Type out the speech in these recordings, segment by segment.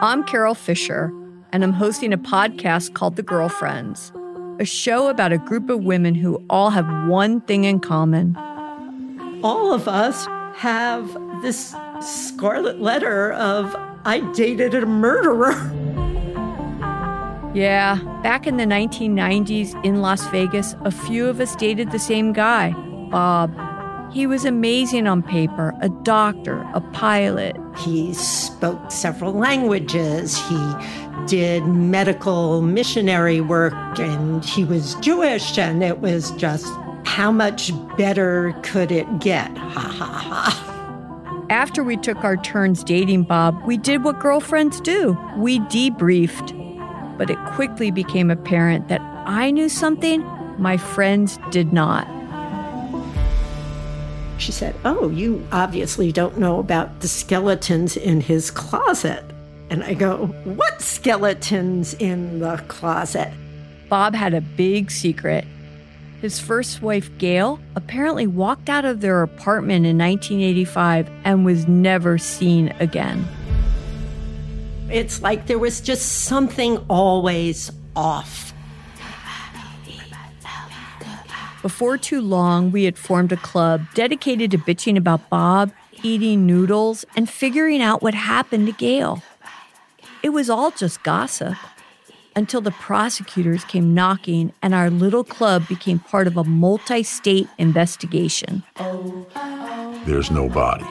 I'm Carol Fisher, and I'm hosting a podcast called The Girlfriends, a show about a group of women who all have one thing in common. All of us have this scarlet letter of, I dated a murderer. Yeah, back in the 1990s in Las Vegas, a few of us dated the same guy, Bob. He was amazing on paper a doctor, a pilot. He spoke several languages. He did medical missionary work, and he was Jewish, and it was just how much better could it get? Ha ha ha. After we took our turns dating Bob, we did what girlfriends do we debriefed. But it quickly became apparent that I knew something my friends did not. She said, Oh, you obviously don't know about the skeletons in his closet. And I go, What skeletons in the closet? Bob had a big secret. His first wife, Gail, apparently walked out of their apartment in 1985 and was never seen again. It's like there was just something always off. Before too long, we had formed a club dedicated to bitching about Bob, eating noodles, and figuring out what happened to Gail. It was all just gossip until the prosecutors came knocking and our little club became part of a multi state investigation. There's no body,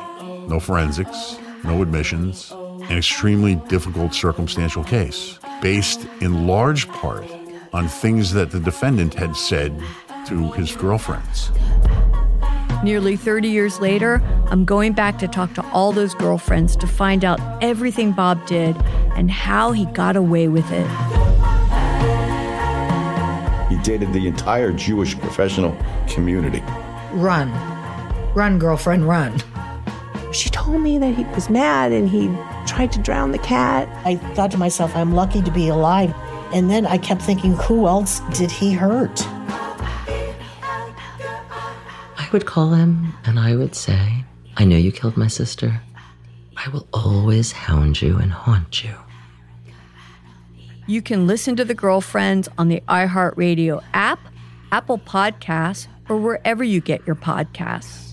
no forensics, no admissions, an extremely difficult circumstantial case based in large part on things that the defendant had said to his girlfriends. Nearly 30 years later, I'm going back to talk to all those girlfriends to find out everything Bob did and how he got away with it. He dated the entire Jewish professional community. Run. Run, girlfriend, run. She told me that he was mad and he tried to drown the cat. I thought to myself, I'm lucky to be alive. And then I kept thinking, who else did he hurt? I would call him and I would say, I know you killed my sister. I will always hound you and haunt you. You can listen to The Girlfriends on the iHeartRadio app, Apple Podcasts, or wherever you get your podcasts.